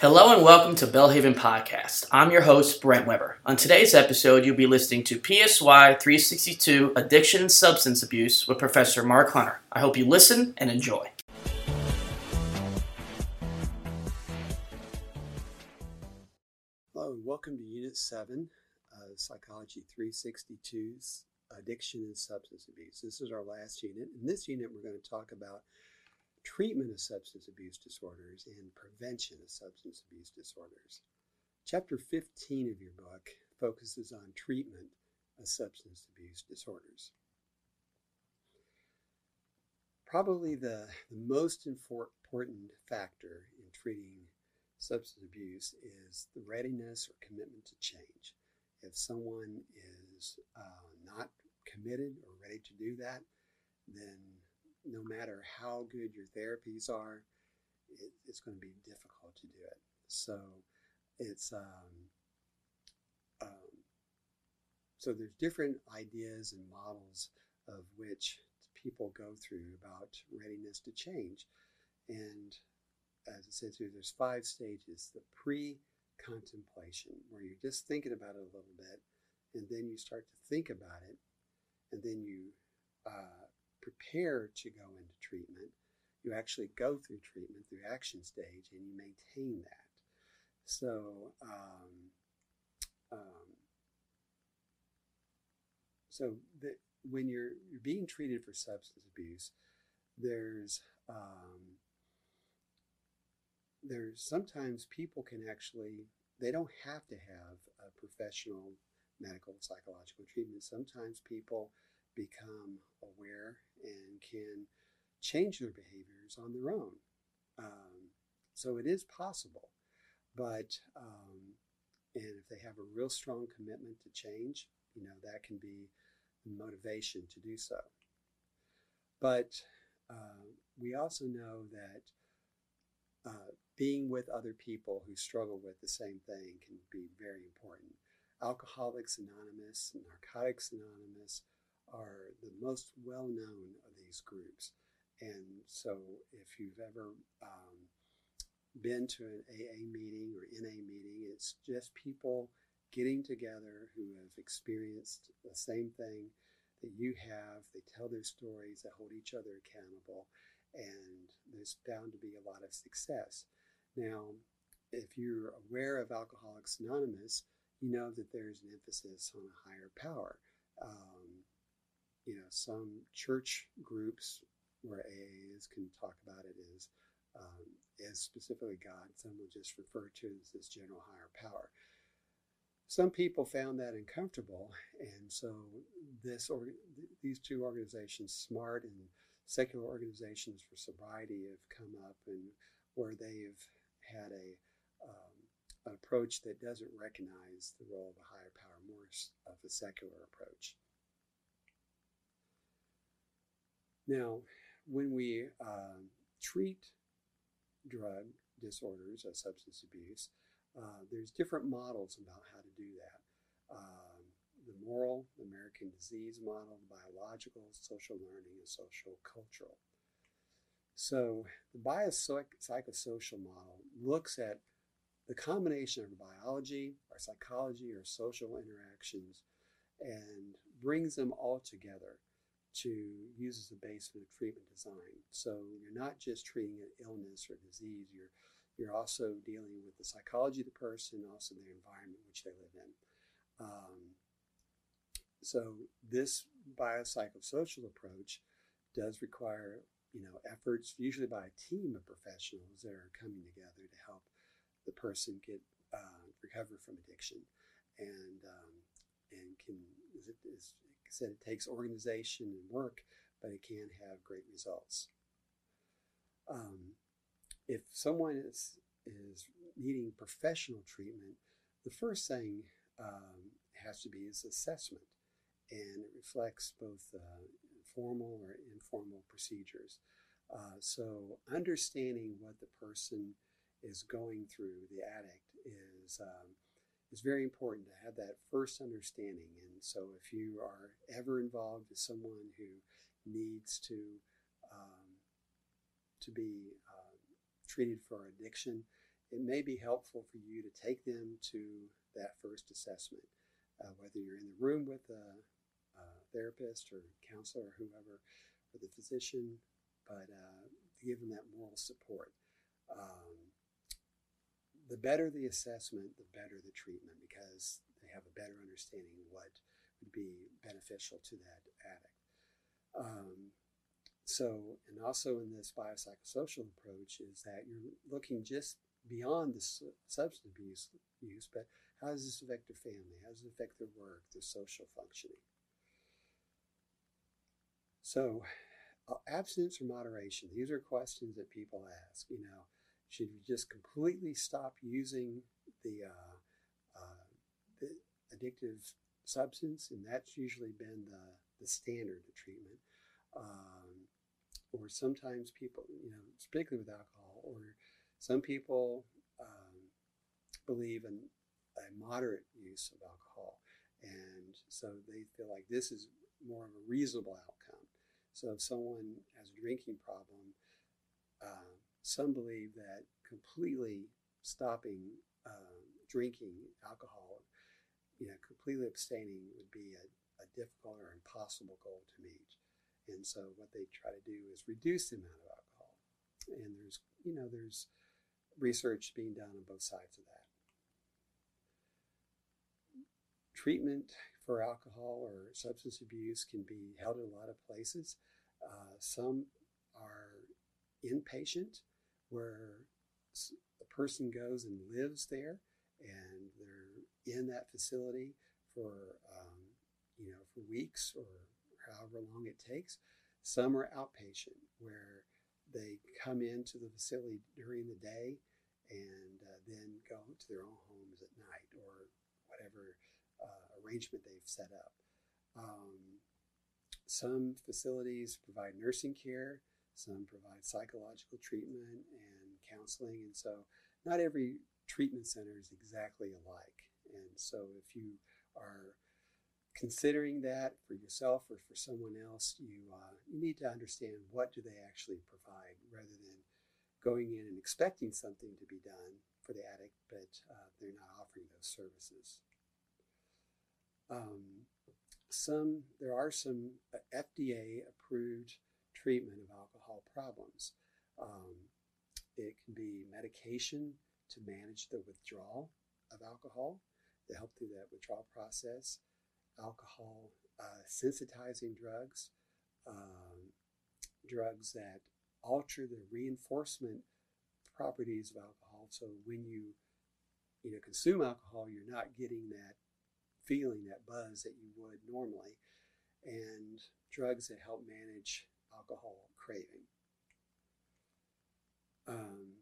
Hello and welcome to Belhaven Podcast. I'm your host, Brent Weber. On today's episode, you'll be listening to PSY 362 Addiction and Substance Abuse with Professor Mark Hunter. I hope you listen and enjoy. Hello, and welcome to Unit 7 of Psychology 362's Addiction and Substance Abuse. This is our last unit. In this unit, we're going to talk about treatment of substance abuse disorders and prevention of substance abuse disorders. Chapter 15 of your book focuses on treatment of substance abuse disorders. Probably the, the most important factor in treating substance abuse is the readiness or commitment to change. If someone is uh, not committed or ready to do that, then no matter how good your therapies are, it, it's going to be difficult to do it. So it's um, um, so there's different ideas and models of which people go through about readiness to change, and as I said, here, there's five stages: the pre-contemplation, where you're just thinking about it a little bit, and then you start to think about it, and then you uh, prepare to go into treatment. You actually go through treatment through action stage and you maintain that. So, um, um, so the, when you're, you're being treated for substance abuse, there's um, there's sometimes people can actually they don't have to have a professional medical psychological treatment. Sometimes people become aware and can change their behaviors on their own. Um, so it is possible, but um, and if they have a real strong commitment to change, you know that can be motivation to do so. But uh, we also know that uh, being with other people who struggle with the same thing can be very important. Alcoholics Anonymous, Narcotics Anonymous, are the most well known of these groups. And so, if you've ever um, been to an AA meeting or NA meeting, it's just people getting together who have experienced the same thing that you have. They tell their stories, they hold each other accountable, and there's bound to be a lot of success. Now, if you're aware of Alcoholics Anonymous, you know that there's an emphasis on a higher power. Um, you know, some church groups where AAs can talk about it as um, as specifically God. Some will just refer to it as this general higher power. Some people found that uncomfortable, and so this or these two organizations, SMART and secular organizations for sobriety, have come up and where they've had a um, an approach that doesn't recognize the role of a higher power, more of a secular approach. Now, when we uh, treat drug disorders or substance abuse, uh, there's different models about how to do that. Um, the moral, the American disease model, the biological, social learning, and social cultural. So the biopsychosocial model looks at the combination of biology, our psychology, our social interactions, and brings them all together to use as a base for the treatment design. So you're not just treating an illness or disease, you're you're also dealing with the psychology of the person, also the environment which they live in. Um, so this biopsychosocial approach does require you know efforts usually by a team of professionals that are coming together to help the person get uh, recover from addiction and um, and can is, is I said, it takes organization and work, but it can have great results. Um, if someone is, is needing professional treatment, the first thing um, has to be is assessment, and it reflects both uh, formal or informal procedures. Uh, so, understanding what the person is going through, the addict, is um, is very important to have that first understanding. And so, if you are ever involved with someone who needs to um, to be uh, treated for addiction, it may be helpful for you to take them to that first assessment, uh, whether you're in the room with a, a, therapist or counselor or whoever, or the physician, but uh, give them that moral support. Um, the better the assessment, the better the treatment because they have a better understanding what would be beneficial to that addict. Um, so, and also in this biopsychosocial approach is that you're looking just beyond the substance abuse use, but how does this affect their family? How does it affect their work, their social functioning? So, uh, abstinence or moderation, these are questions that people ask. You know, should we just completely stop using the, uh, uh, the addictive substance? And that's usually been the, the standard of treatment. Um, or sometimes people, you know, particularly with alcohol, or some people um, believe in a moderate use of alcohol. And so they feel like this is more of a reasonable outcome. So if someone has a drinking problem, uh, some believe that completely stopping um, drinking alcohol, you know, completely abstaining would be a, a difficult or impossible goal to meet. And so what they try to do is reduce the amount of alcohol. And there's, you know, there's research being done on both sides of that. Treatment for alcohol or substance abuse can be held in a lot of places. Uh, some are inpatient, where a person goes and lives there, and they're in that facility for um, you know for weeks or however long it takes. Some are outpatient, where they come into the facility during the day and uh, then go to their own homes at night or whatever uh, arrangement they've set up. Um, some facilities provide nursing care, some provide psychological treatment and counseling, and so not every treatment center is exactly alike. And so if you are considering that for yourself or for someone else, you uh, you need to understand what do they actually provide rather than going in and expecting something to be done for the addict, but uh, they're not offering those services. Um, some there are some uh, FDA approved treatment of alcohol problems. Um, it can be medication to manage the withdrawal of alcohol, to help through that withdrawal process, alcohol uh, sensitizing drugs, um, drugs that alter the reinforcement properties of alcohol. So when you you know consume alcohol, you're not getting that feeling, that buzz that you would normally, and drugs that help manage alcohol craving. Um,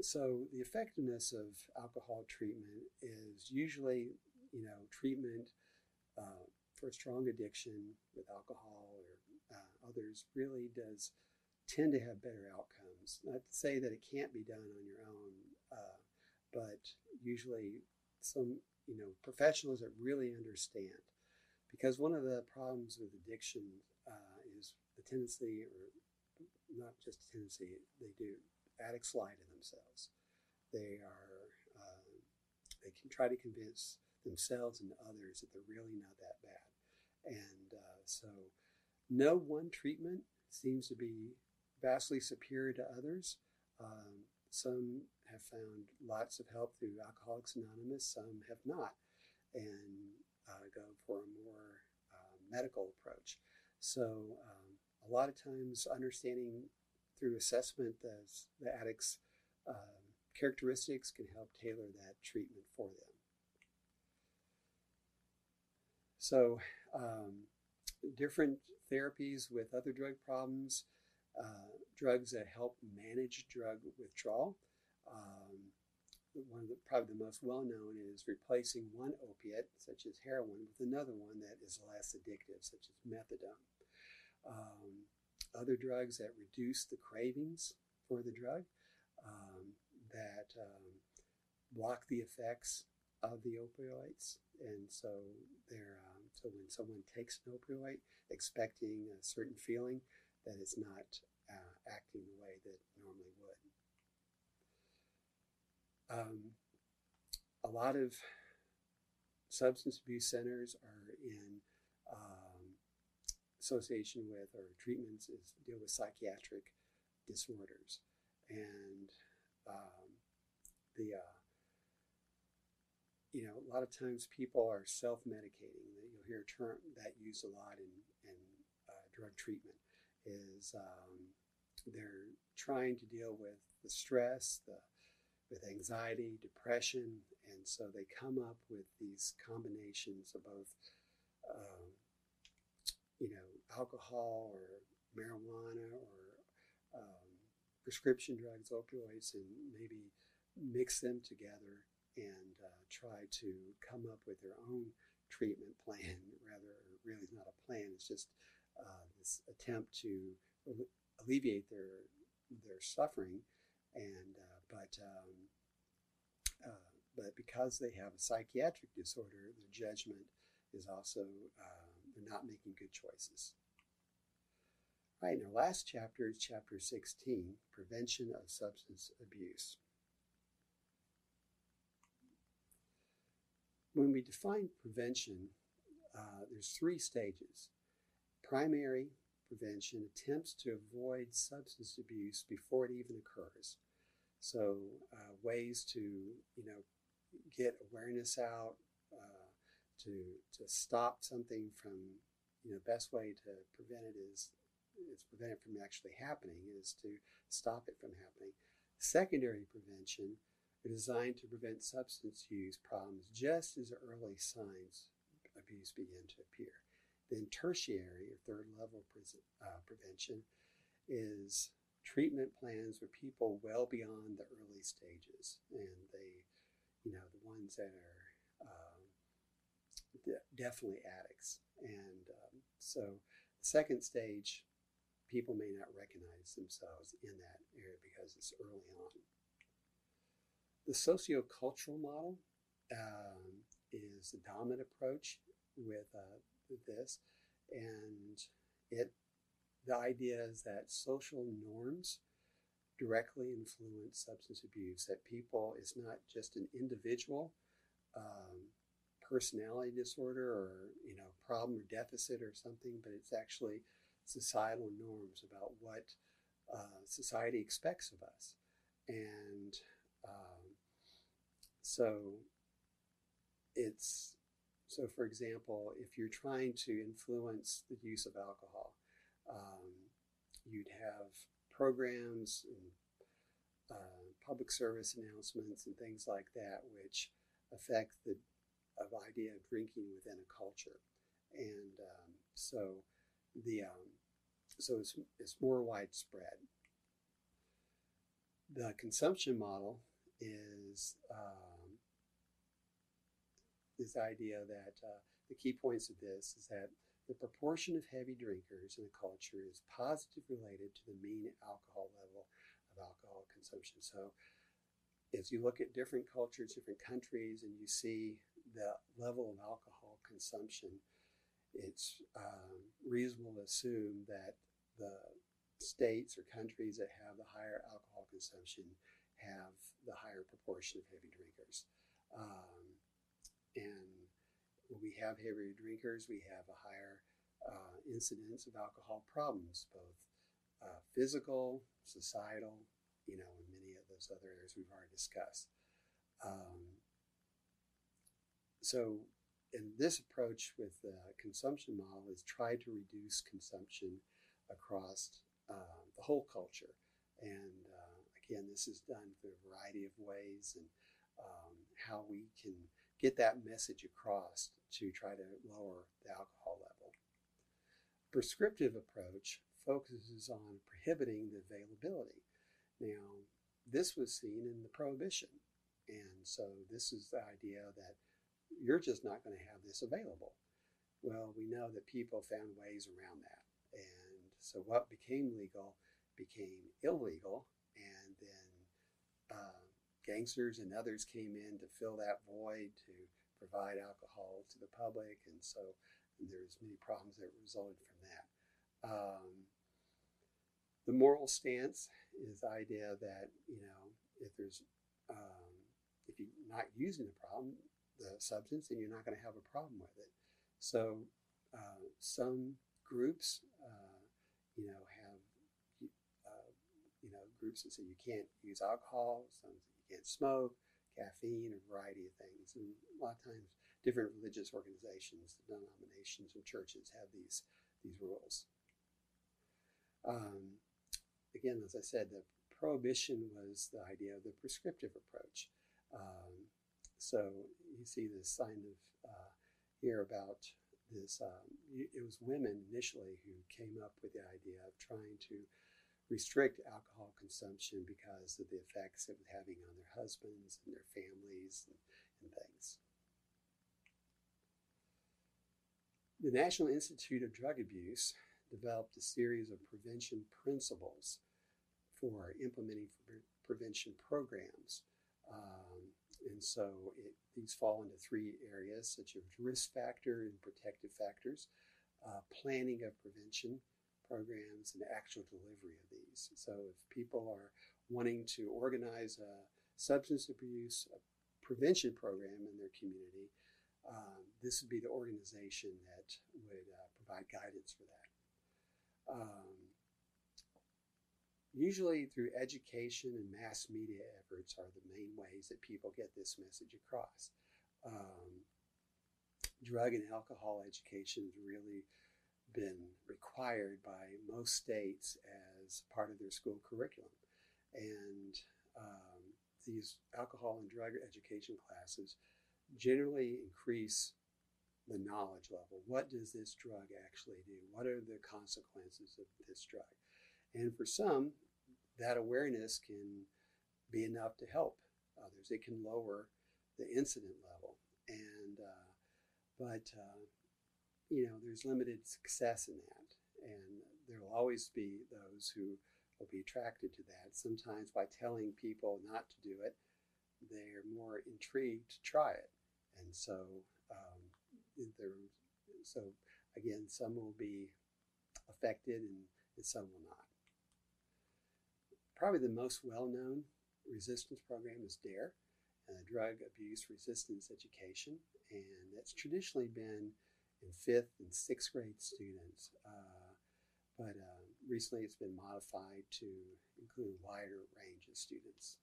so the effectiveness of alcohol treatment is usually, you know, treatment uh, for strong addiction with alcohol or uh, others really does tend to have better outcomes. Not to say that it can't be done on your own, uh, but usually some you know professionals that really understand. Because one of the problems with addiction uh, is the tendency, or not just a tendency, they do addicts lie to themselves. They are uh, they can try to convince themselves and others that they're really not that bad, and uh, so no one treatment seems to be vastly superior to others. Um, some have found lots of help through Alcoholics Anonymous, some have not, and uh, go for a more uh, medical approach. So, um, a lot of times, understanding through assessment the, the addict's um, characteristics can help tailor that treatment for them. So, um, different therapies with other drug problems uh, drugs that help manage drug withdrawal. Um, one of the probably the most well known is replacing one opiate, such as heroin, with another one that is less addictive, such as methadone. Um, other drugs that reduce the cravings for the drug, um, that um, block the effects of the opioids, and so they're um, so when someone takes an opioid, expecting a certain feeling, that it's not uh, acting the way that normally would. Um, a lot of substance abuse centers are in um, association with or treatments is deal with psychiatric disorders, and um, the uh, you know a lot of times people are self-medicating. That you'll hear a term that used a lot in in uh, drug treatment is um, they're trying to deal with the stress, the with anxiety, depression, and so they come up with these combinations of both, um, you know, alcohol or marijuana or um, prescription drugs, opioids, and maybe mix them together and uh, try to come up with their own treatment plan. Rather, really, not a plan. It's just uh, this attempt to alleviate their their suffering and uh, but um, uh, but because they have a psychiatric disorder, their judgment is also uh, they're not making good choices. All right, and our last chapter is chapter 16, prevention of substance abuse. When we define prevention, uh, there's three stages. Primary prevention attempts to avoid substance abuse before it even occurs. So uh, ways to you know get awareness out, uh, to to stop something from you know best way to prevent it is is prevent it from actually happening is to stop it from happening. Secondary prevention are designed to prevent substance use problems just as early signs of abuse begin to appear. Then tertiary or third level uh, prevention is treatment plans for people well beyond the early stages, and they, you know, the ones that are um, de- definitely addicts. And um, so, the second stage, people may not recognize themselves in that area because it's early on. The sociocultural model um, is the dominant approach with, uh, this, and it the idea is that social norms directly influence substance abuse, that people is not just an individual um, personality disorder or, you know, problem or deficit or something, but it's actually societal norms about what uh, society expects of us. And um, so it's so for example if you're trying to influence the use of alcohol um, you'd have programs and uh, public service announcements and things like that, which affect the of idea of drinking within a culture, and um, so the um, so it's, it's more widespread. The consumption model is um, this idea that uh, the key points of this is that the proportion of heavy drinkers in a culture is positively related to the mean alcohol level of alcohol consumption. So, as you look at different cultures, different countries, and you see the level of alcohol consumption, it's um, reasonable to assume that the states or countries that have the higher alcohol consumption have the higher proportion of heavy drinkers. Um, and when we have heavier drinkers, we have a higher uh, incidence of alcohol problems, both uh, physical, societal, you know, and many of those other areas we've already discussed. Um, so, in this approach with the consumption model is try to reduce consumption across uh, the whole culture. And uh, again, this is done through a variety of ways and um, how we can get that message across to try to lower the alcohol level. Prescriptive approach focuses on prohibiting the availability. Now, this was seen in the prohibition. And so this is the idea that you're just not going to have this available. Well, we know that people found ways around that. And so what became legal became illegal. Gangsters and others came in to fill that void to provide alcohol to the public, and so there's many problems that resulted from that. Um, the moral stance is the idea that you know if there's um, if you're not using the problem, the substance, then you're not going to have a problem with it. So uh, some groups, uh, you know, have uh, you know groups that say you can't use alcohol, some smoke, caffeine, a variety of things, and a lot of times different religious organizations, denominations, and churches have these these rules. Um, again, as I said, the prohibition was the idea of the prescriptive approach. Um, so you see this sign of uh, here about this. Um, it was women initially who came up with the idea of trying to restrict alcohol consumption because of the effects it was having on their husbands and their families and, and things. The National Institute of Drug Abuse developed a series of prevention principles for implementing prevention programs. Um, and so it, these fall into three areas, such as risk factor and protective factors, uh, planning of prevention programs, and actual delivery of these. So if people are wanting to organize a substance abuse prevention program in their community, um, this would be the organization that would uh, provide guidance for that. Um, usually through education and mass media efforts are the main ways that people get this message across. Um, drug and alcohol education has really been required by most states as part of their school curriculum. And um, these alcohol and drug education classes generally increase the knowledge level. What does this drug actually do? What are the consequences of this drug? And for some, that awareness can be enough to help others. It can lower the incident level. And, uh, but, uh, you know, there's limited success in that. And there will always be those who will be attracted to that. Sometimes by telling people not to do it, they're more intrigued to try it. And so, um, there, so again, some will be affected and, and some will not. Probably the most well known resistance program is DARE, uh, Drug Abuse Resistance Education, and that's traditionally been in fifth and sixth grade students. Uh, but uh, recently it's been modified to include a wider range of students.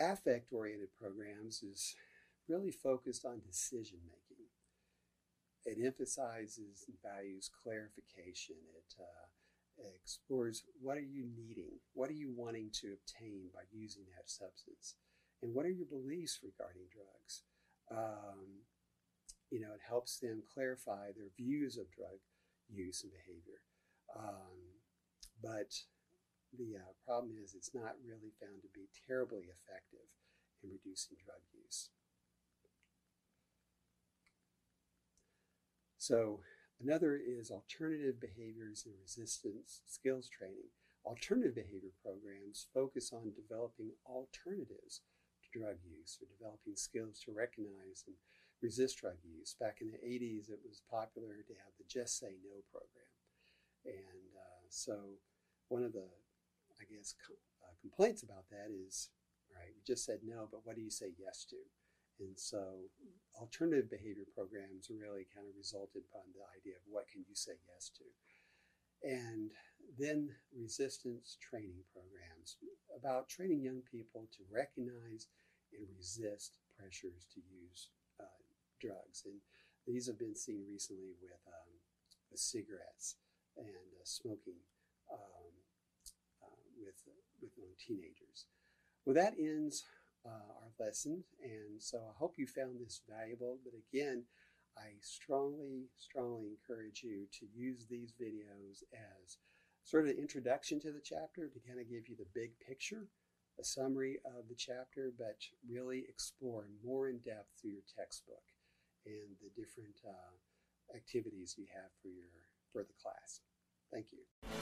Affect oriented programs is really focused on decision making it emphasizes and values clarification. It, uh, explores what are you needing? What are you wanting to obtain by using that substance? And what are your beliefs regarding drugs? Um, you know, it helps them clarify their views of drug use and behavior. Um, but the uh, problem is it's not really found to be terribly effective in reducing drug use. So another is alternative behaviors and resistance skills training. Alternative behavior programs focus on developing alternatives drug use or developing skills to recognize and resist drug use. Back in the 80s, it was popular to have the Just Say No program. And uh, so one of the, I guess, com- uh, complaints about that is, right, you just said no, but what do you say yes to? And so alternative behavior programs really kind of resulted upon the idea of what can you say yes to. And then resistance training programs about training young people to recognize and resist pressures to use uh, drugs. And these have been seen recently with, um, with cigarettes and uh, smoking um, uh, with, with teenagers. Well, that ends uh, our lesson. And so I hope you found this valuable. But again, I strongly, strongly encourage you to use these videos as sort of an introduction to the chapter to kind of give you the big picture, a summary of the chapter, but really explore more in depth through your textbook and the different uh, activities you have for your for the class. Thank you.